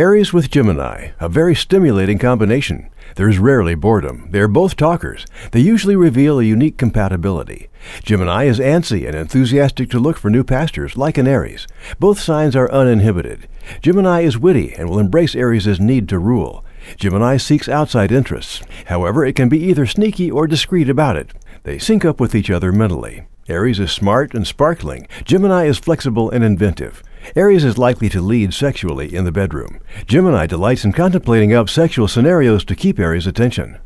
Aries with Gemini, a very stimulating combination. There's rarely boredom. They're both talkers. They usually reveal a unique compatibility. Gemini is antsy and enthusiastic to look for new pastures, like an Aries. Both signs are uninhibited. Gemini is witty and will embrace Aries' need to rule. Gemini seeks outside interests. However, it can be either sneaky or discreet about it. They sync up with each other mentally. Aries is smart and sparkling. Gemini is flexible and inventive. Aries is likely to lead sexually in the bedroom. Gemini delights in contemplating up sexual scenarios to keep Aries' attention.